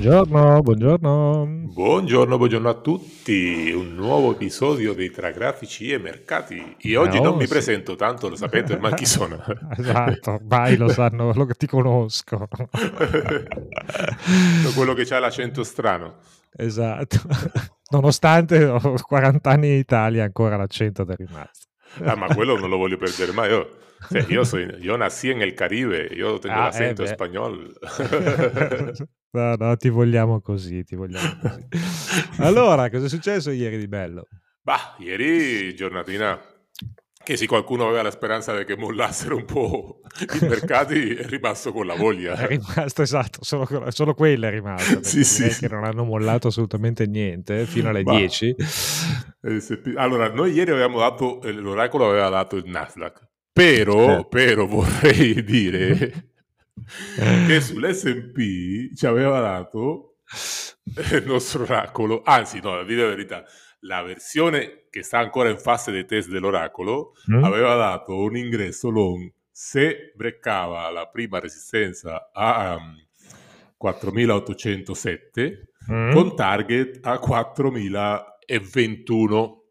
Buongiorno, buongiorno. Buongiorno, buongiorno a tutti. Un nuovo episodio di Tra grafici e mercati. E oggi Oh, non mi sì. presento tanto, lo sapete ormai chi sono. Esatto, ormai lo sanno, lo, ti conosco. Quello che ha l'accento strano. Esatto. Nonostante ho 40 anni in Italia, ancora l'accento è rimasto. Ah, ma quello non lo voglio perdere mai. Io, cioè, io, soy, yo nací en el Caribe, io tengo Ah, l'accento eh spagnolo. No, no, ti vogliamo così, ti vogliamo così. Allora, cosa è successo ieri di bello? Bah, ieri giornatina che se qualcuno aveva la speranza che mollassero un po' i mercati è rimasto con la voglia. È rimasto esatto, solo, solo quella è rimasta. Sì, sì, sì. che non hanno mollato assolutamente niente eh, fino alle Ma- 10. Eh, Allora, noi ieri avevamo dato, eh, l'oracolo aveva dato il Nasdaq, però, Eh. però vorrei dire che sull'S&P ci aveva dato il nostro oracolo, anzi no, a dire la verità, la versione che sta ancora in fase di test dell'oracolo Mm? aveva dato un ingresso long se breccava la prima resistenza a um, 4807 Mm? con target a 4021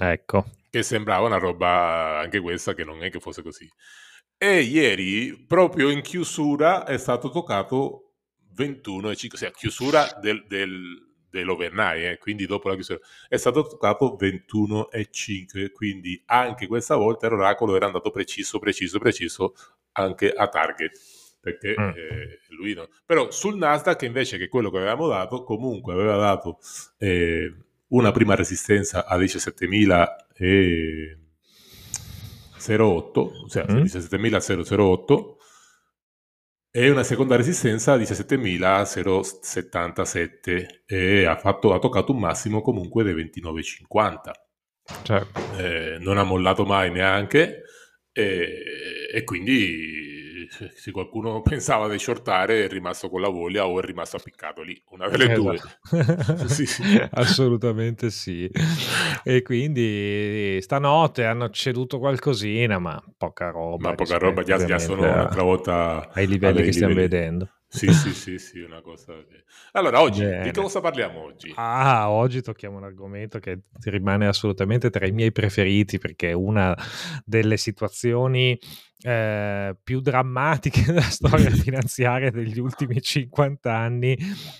Ecco. che sembrava una roba anche questa che non è che fosse così e ieri proprio in chiusura è stato toccato 21 e 5 cioè a chiusura del, del- dell'overnight eh, quindi dopo la chiusura è stato toccato 21 e 5 quindi anche questa volta l'oracolo era andato preciso preciso preciso anche a target perché Mm. eh, lui no. Però sul Nasdaq invece che quello che avevamo dato, comunque aveva dato eh, una prima resistenza a 17.008, ossia Mm. 17.008 e una seconda resistenza a 17.077 e ha, fatto, ha toccato un massimo comunque di 29,50 Cioè, eh, non ha mollato mai neanche e, e quindi se- qualcuno pensava di shortare è rimasto con la voglia o è rimasto appiccato lì, una delle due. Esatto. Sì, sì. Assolutamente sì. E quindi stanotte hanno ceduto qualcosina, ma poca roba. Ma poca roba, già, già sono un'altra volta ai livelli che stiamo livelli. vedendo. Sì, sì, sì, sì, una cosa. Allora, oggi Bene. di cosa parliamo oggi? Ah, oggi tocchiamo un argomento che rimane assolutamente tra i miei preferiti perché è una delle situazioni eh, più drammatiche della storia finanziaria degli ultimi 50 anni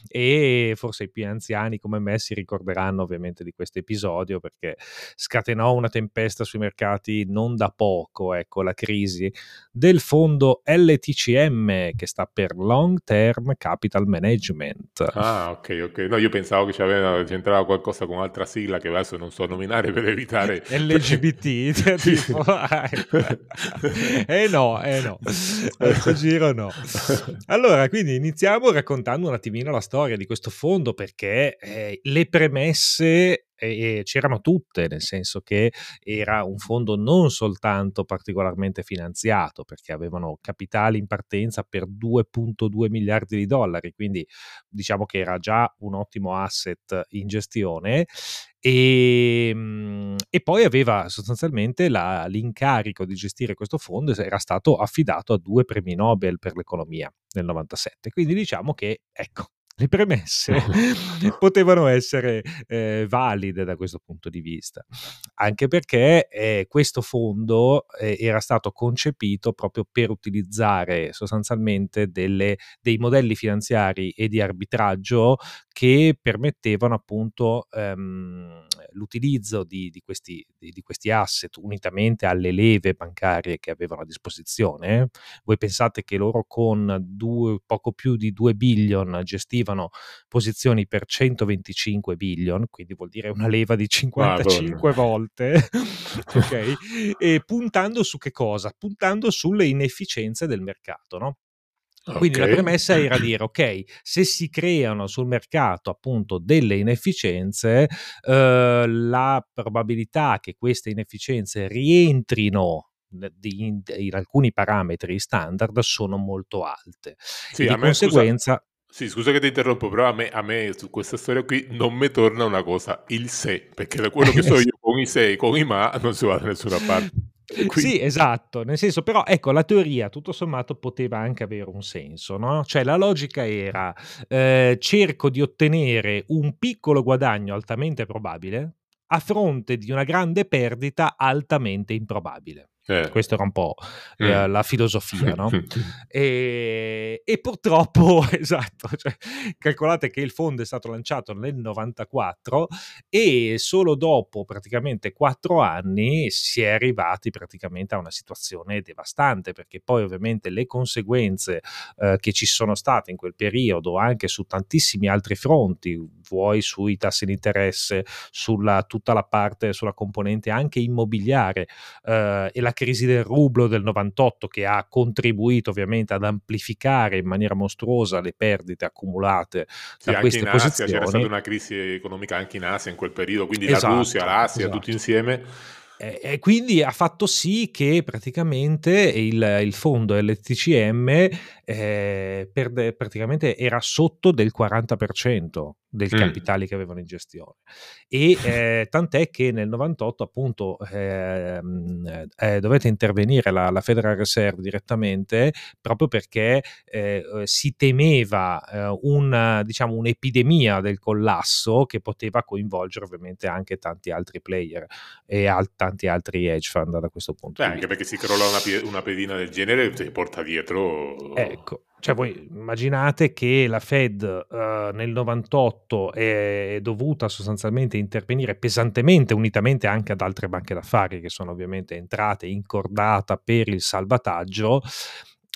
e forse i più anziani come me si ricorderanno ovviamente di questo episodio perché scatenò una tempesta sui mercati non da poco, ecco la crisi del fondo LTCM che sta per Long Term Capital Management. Ah, ok, ok. No, io pensavo che c'entrava qualcosa con altra sigla che adesso non so nominare per evitare... LGBT, tipo, eh no, eh no, questo giro no. Allora, quindi iniziamo raccontando un attimino la storia di questo fondo perché eh, le premesse eh, c'erano tutte, nel senso che era un fondo non soltanto particolarmente finanziato, perché avevano capitali in partenza per 2.2 miliardi di dollari, quindi diciamo che era già un ottimo asset in gestione e, mm, e poi aveva sostanzialmente la- l'incarico di gestire questo fondo era stato affidato a due premi Nobel per l'economia nel 97. Quindi diciamo che, ecco, le premesse potevano essere eh, valide da questo punto di vista, anche perché eh, questo fondo eh, era stato concepito proprio per utilizzare sostanzialmente delle, dei modelli finanziari e di arbitraggio che permettevano appunto ehm, l'utilizzo di, di questi, di, di questi asset unitamente alle leve bancarie che avevano a disposizione. Voi pensate che loro con due, poco più di 2 billion gestivano posizioni per 125 billion, quindi vuol dire una leva di 55 volte, ok? E puntando su che cosa? Puntando sulle inefficienze del mercato, no? Quindi Ok. la premessa era dire, ok, se si creano sul mercato appunto delle inefficienze, eh, la probabilità che queste inefficienze rientrino in, in alcuni parametri standard sono molto alte. Sì, e di a me, scusa, conseguenza... sì, scusa che ti interrompo, però a me, a me su questa storia qui non mi torna una cosa, il se, perché da quello che so io con i se e con i ma non si va da nessuna parte. Quindi... Sì, esatto, nel senso però ecco la teoria tutto sommato poteva anche avere un senso, no? Cioè la logica era eh, cerco di ottenere un piccolo guadagno altamente probabile a fronte di una grande perdita altamente improbabile. Eh. Questa era un po' eh, mm. la filosofia, no? e, e, purtroppo, esatto, cioè, calcolate che il fondo è stato lanciato nel 94 e solo dopo praticamente quattro anni si è arrivati praticamente a una situazione devastante, perché poi ovviamente le conseguenze eh, che ci sono state in quel periodo, anche su tantissimi altri fronti, vuoi sui tassi di interesse, sulla tutta la parte, sulla componente anche immobiliare eh, e la crisi del rublo del 98 che ha contribuito ovviamente ad amplificare in maniera mostruosa le perdite accumulate sì, da queste in Asia c'era stata una crisi economica anche in Asia in quel periodo, quindi esatto, la Russia, l'Asia, esatto. tutti insieme e quindi ha fatto sì che praticamente il, il fondo LTCM eh, per, praticamente era sotto del 40% del mm. capitale che avevano in gestione e eh, tant'è che nel 98 appunto eh, eh, dovete intervenire la, la, Federal Reserve direttamente proprio perché eh, si temeva eh, un, diciamo, un'epidemia del collasso che poteva coinvolgere ovviamente anche tanti altri player e al, tanti altri hedge fund da questo punto Beh, anche perché si crolla una, una pedina del genere ti porta dietro ecco. Cioè voi immaginate che la Fed uh, nel 98 è dovuta sostanzialmente intervenire pesantemente, unitamente anche ad altre banche d'affari che sono ovviamente entrate in cordata per il salvataggio,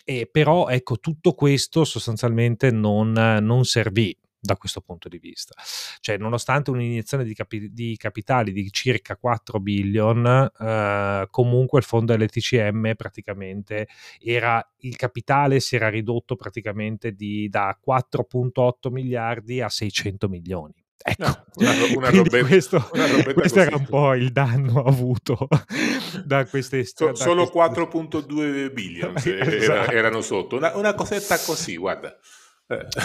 e però ecco tutto questo sostanzialmente non, non servì da questo punto di vista. Cioè, nonostante un'iniezione di, capi- di capitali di circa 4 billion, eh, comunque il fondo LTCM praticamente era il capitale si era ridotto praticamente di, da 4.8 miliardi a 600 milioni. Ecco, no, una, una robetta, questo, una questo era un po' il danno avuto da queste so, Solo 4.2 billion esatto. erano sotto, una, una cosetta così, guarda.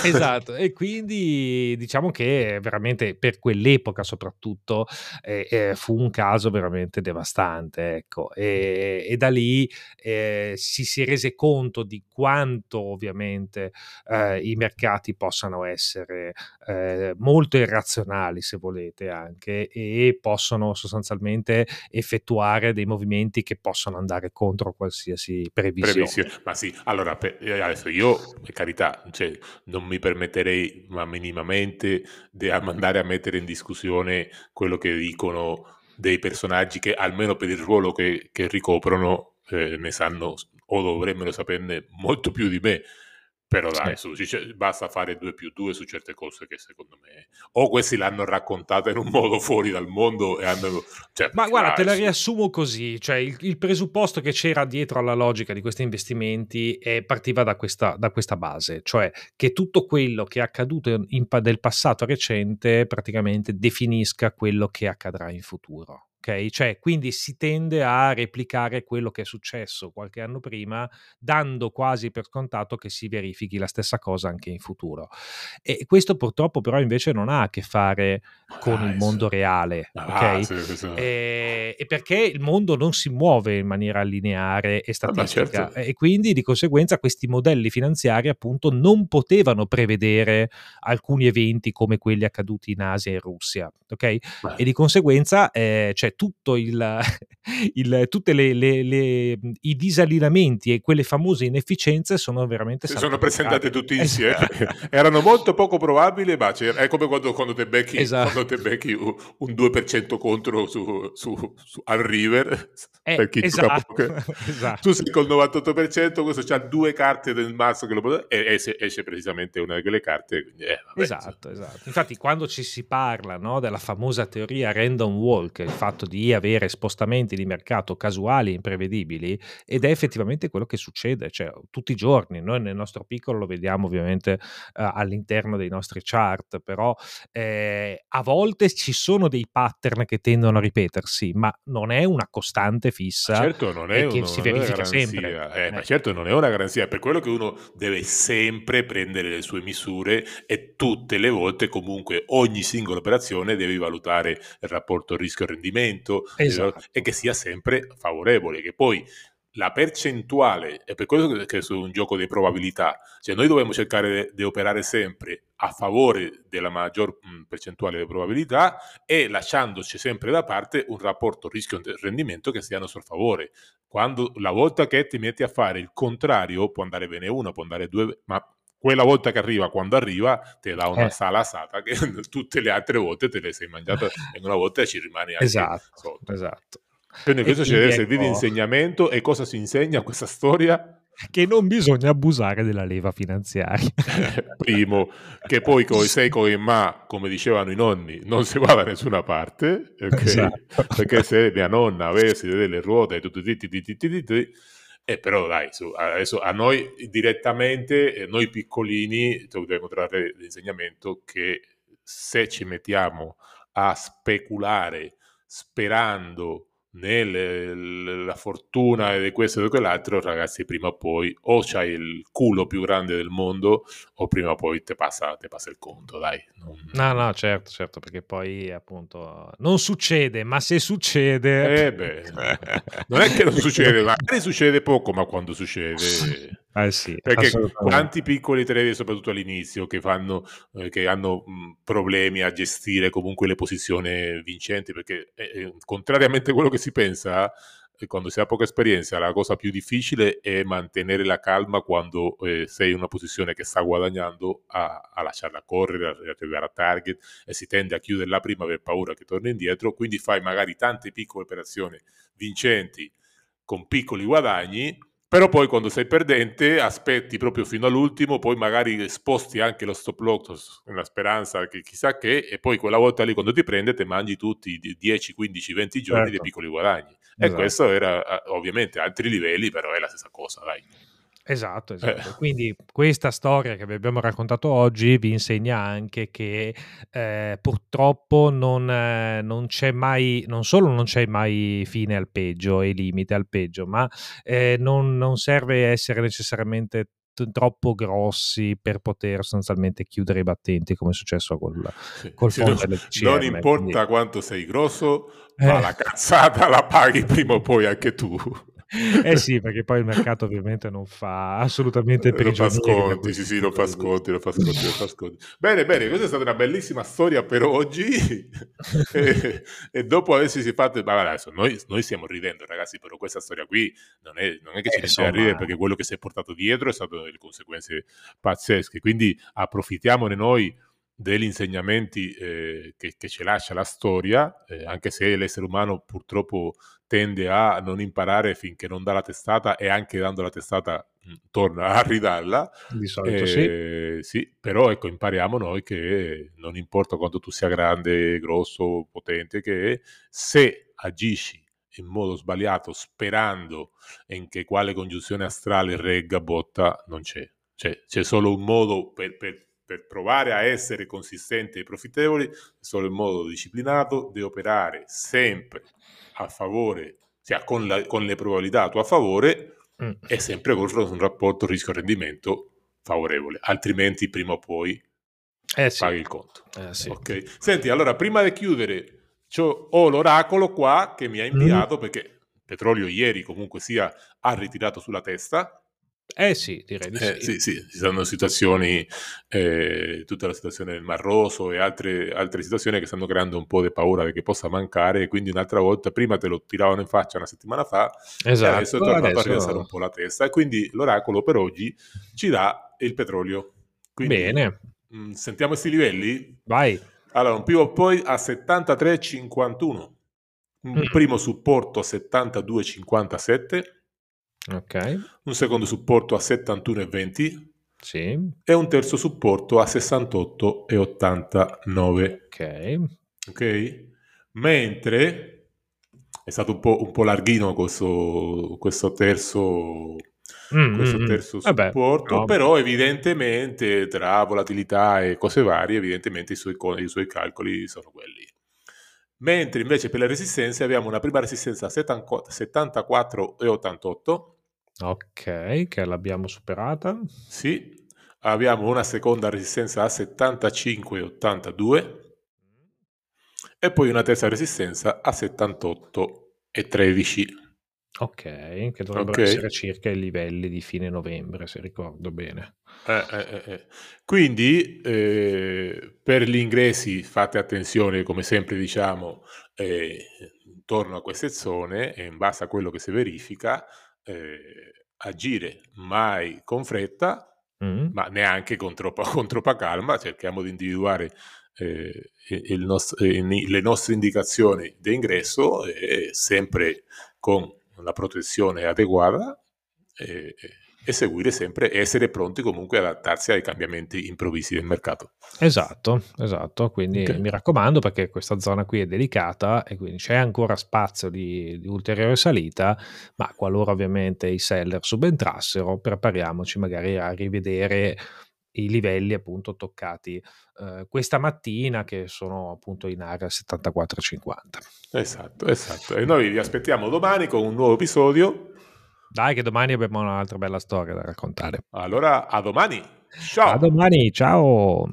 Esatto, e quindi diciamo che veramente per quell'epoca soprattutto eh, eh, fu un caso veramente devastante, ecco, e, e da lì eh, si, si rese conto di quanto ovviamente eh, i mercati possano essere eh, molto irrazionali, se volete, anche, e possono sostanzialmente effettuare dei movimenti che possono andare contro qualsiasi previsione. previsione. Ma sì, allora, per, eh, adesso io, per carità, cioè, non mi permetterei ma minimamente di andare a mettere in discussione quello che dicono dei personaggi che almeno per il ruolo che, che ricoprono eh, ne sanno o dovrebbero saperne molto più di me però dai, su, basta fare 2 più 2 su certe cose che secondo me o questi l'hanno raccontata in un modo fuori dal mondo e hanno... Cioè, Ma guarda, te la riassumo così, cioè il, il, presupposto che c'era dietro alla logica di questi investimenti è, partiva da questa, da questa, base, cioè che tutto quello che è accaduto in, del passato recente praticamente definisca quello che accadrà in futuro ok? Cioè, quindi si tende a replicare quello che è successo qualche anno prima, dando quasi per scontato che si verifichi la stessa cosa anche in futuro. E questo purtroppo però invece non ha a che fare con ah, il mondo reale, ah, ok? Sì, sì, sì. E, e, perché il mondo non si muove in maniera lineare e statistica certo. e quindi di conseguenza questi modelli finanziari appunto non potevano prevedere alcuni eventi come quelli accaduti in Asia e in Russia, ok? Beh. E di conseguenza eh, c'è tutto il, il tutte le, le, le, i disallineamenti e quelle famose inefficienze sono veramente si sono presentate tutti insieme esatto. erano molto poco probabili ma è come quando, quando te becchi, esatto. quando te becchi un, un 2% contro su, su, su, al River eh, esatto, esatto. tu sei col 98% questo ha due carte del mazzo che lo può e esce, esce precisamente una di quelle carte quindi, eh, vabbè, esatto, esatto infatti quando ci si parla no, della famosa teoria random walk il fatto di avere spostamenti di mercato casuali e imprevedibili ed è effettivamente quello che succede, cioè tutti i giorni, noi nel nostro piccolo lo vediamo ovviamente eh, all'interno dei nostri chart, però eh, a volte ci sono dei pattern che tendono a ripetersi, ma non è una costante fissa certo non è, che non, si verifica sempre. Eh, ma eh. certo non è una garanzia, per quello che uno deve sempre prendere le sue misure e tutte le volte comunque ogni singola operazione devi valutare il rapporto rischio-rendimento rendimento Esatto. e che sia sempre favorevole, che poi la percentuale, è per questo che è un gioco di probabilità, cioè noi dobbiamo cercare di operare sempre a favore della maggior percentuale di probabilità e lasciandoci sempre da parte un rapporto rischio-rendimento che sia a nostro favore. Quando la volta che ti metti a fare il contrario può andare bene una, può andare due, ma quella volta che arriva, quando arriva, ti dà una Eh. salasata che tutte le altre volte te le sei mangiate e una volta ci rimani anche Esatto, sotto. esatto. Quindi questo ci deve servire di ecco- insegnamento e cosa si insegna a questa storia? Che non bisogna abusare della leva finanziaria. Primo, che poi con i sei con i ma, come dicevano i nonni, non si va da nessuna parte, ok? Esatto. perché se mia nonna avesse delle ruote e tutti ti, ti, ti, ti, ti, ti, eh, però dai, su, adesso a noi direttamente, eh, noi piccolini, dobbiamo trarre l'insegnamento che se ci mettiamo a speculare sperando nella fortuna e di questo e di quell'altro, ragazzi, prima o poi o c'hai il culo più grande del mondo o prima o poi te passa, passa il conto, dai. Non- No, no, certo, certo, perché poi appunto non succede, ma se succede... Eh beh, non è che non succede, magari succede poco, ma quando succede... Eh sì, Perché quanti piccoli trader, soprattutto all'inizio, che, fanno, eh, che hanno mh, problemi a gestire comunque le posizioni vincenti, perché eh, eh, contrariamente a quello che si pensa, eh, quando si ha poca esperienza, la cosa più difficile è mantenere la calma quando eh, sei in una posizione che sta guadagnando a, a lasciarla correre, a a arrivare a target e si tende a chiuderla prima per paura che torni indietro, quindi fai magari tante piccole operazioni vincenti con piccoli guadagni però poi quando sei perdente aspetti proprio fino all'ultimo, poi magari sposti anche lo stop loss nella speranza che chissà che, e poi quella volta lì quando ti prende ti mangi tutti i 10, 15, 20 giorni Certo. dei piccoli guadagni. E Esatto. questo era ovviamente a altri livelli, però è la stessa cosa, dai. Esatto, esatto. Eh. Quindi questa storia che vi abbiamo raccontato oggi vi insegna anche che eh, purtroppo non, eh, non c'è mai, non solo non c'è mai fine al peggio e limite al peggio, ma eh, non, non serve essere necessariamente troppo grossi per poter sostanzialmente chiudere i battenti come è successo col, Sì. col Sì, fondo non CM, importa quindi- quanto sei grosso, ma Eh. la cazzata la paghi prima o poi anche tu. Eh sì, perché poi il mercato ovviamente non fa assolutamente non fa prigionieri da sconti, questi sì, sì, non fa sconti, non fa sconti, non fa sconti. Bene, bene, questa è stata una bellissima storia per oggi. e, e dopo aversi fatto, ma adesso noi, noi stiamo ridendo, ragazzi, però questa storia qui non è, non è che ci Eh, inicia a ridere perché quello che si è portato dietro è stato delle conseguenze pazzesche. Quindi approfittiamone noi degli insegnamenti eh, che, che ci lascia la storia, eh, anche se l'essere umano purtroppo tende a non imparare finché non dà la testata e anche dando la testata mh, torna a ridarla. Di solito sì. Eh, sì, però ecco, impariamo noi che non importa quanto tu sia grande, grosso, potente, che se agisci in modo sbagliato sperando in che quale congiunzione astrale regga botta, non c'è. Cioè, c'è solo un modo per, per- per provare a essere consistenti e profittevoli, è solo il modo disciplinato di operare sempre a favore, cioè con, la- con le probabilità a tuo favore Mm. e sempre con un rapporto rischio-rendimento favorevole, altrimenti prima o poi Eh sì. paghi il conto. Eh sì. Ok. Senti, allora prima di chiudere, ho l'oracolo qua che mi ha inviato perché Petrolio ieri comunque sia ha ritirato sulla testa. Eh sì, direi di Eh, sì. sì, sì, ci sono situazioni, eh, tutta la situazione del Mar Rosso e altre, altre situazioni che stanno creando un po' di paura che possa mancare. E quindi un'altra volta, prima te lo tiravano in faccia una settimana fa, Esatto. adesso è tornato Adesso- a rialzare un po' la testa. E quindi l'oracolo per oggi ci dà il petrolio. Quindi, Bene, mh, sentiamo questi livelli? vai. Allora, un primo poi a 73,51, un Mm. primo supporto a 72,57, Ok. un secondo supporto a 71,20 Sì. e un terzo supporto a 68,89. Ok. Ok? Mentre è stato un po', un po' larghino questo, questo terzo, Mm, questo mm, mm. terzo Vabbè, supporto, no. però evidentemente tra volatilità e cose varie, evidentemente i suoi, i suoi calcoli sono quelli. Mentre invece per le resistenze abbiamo una prima resistenza a 74,88, Ok, che l'abbiamo superata. sì, abbiamo una seconda resistenza a 75,82 e poi una terza resistenza a 78,13. Ok, che dovrebbero Ok. essere circa i livelli di fine novembre, se ricordo bene. Eh, eh, eh, eh. Quindi eh, per gli ingressi fate attenzione, come sempre diciamo, eh, intorno a queste zone e in base a quello che si verifica, eh, agire mai con fretta, Mm. ma neanche con troppa, con troppa calma, cerchiamo di individuare eh, nost- eh, le nostre indicazioni di ingresso e sempre con la protezione adeguata e, e seguire sempre, essere pronti comunque ad adattarsi ai cambiamenti improvvisi del mercato. Esatto, esatto, quindi Ok. mi raccomando perché questa zona qui è delicata e quindi c'è ancora spazio di, di ulteriore salita, ma qualora ovviamente i seller subentrassero, prepariamoci magari a rivedere i livelli appunto toccati eh, questa mattina che sono appunto in area 74,50. Esatto, esatto. E noi vi aspettiamo domani con un nuovo episodio. Dai che domani abbiamo un'altra bella storia da raccontare. Allora, a domani. Ciao. A domani, ciao!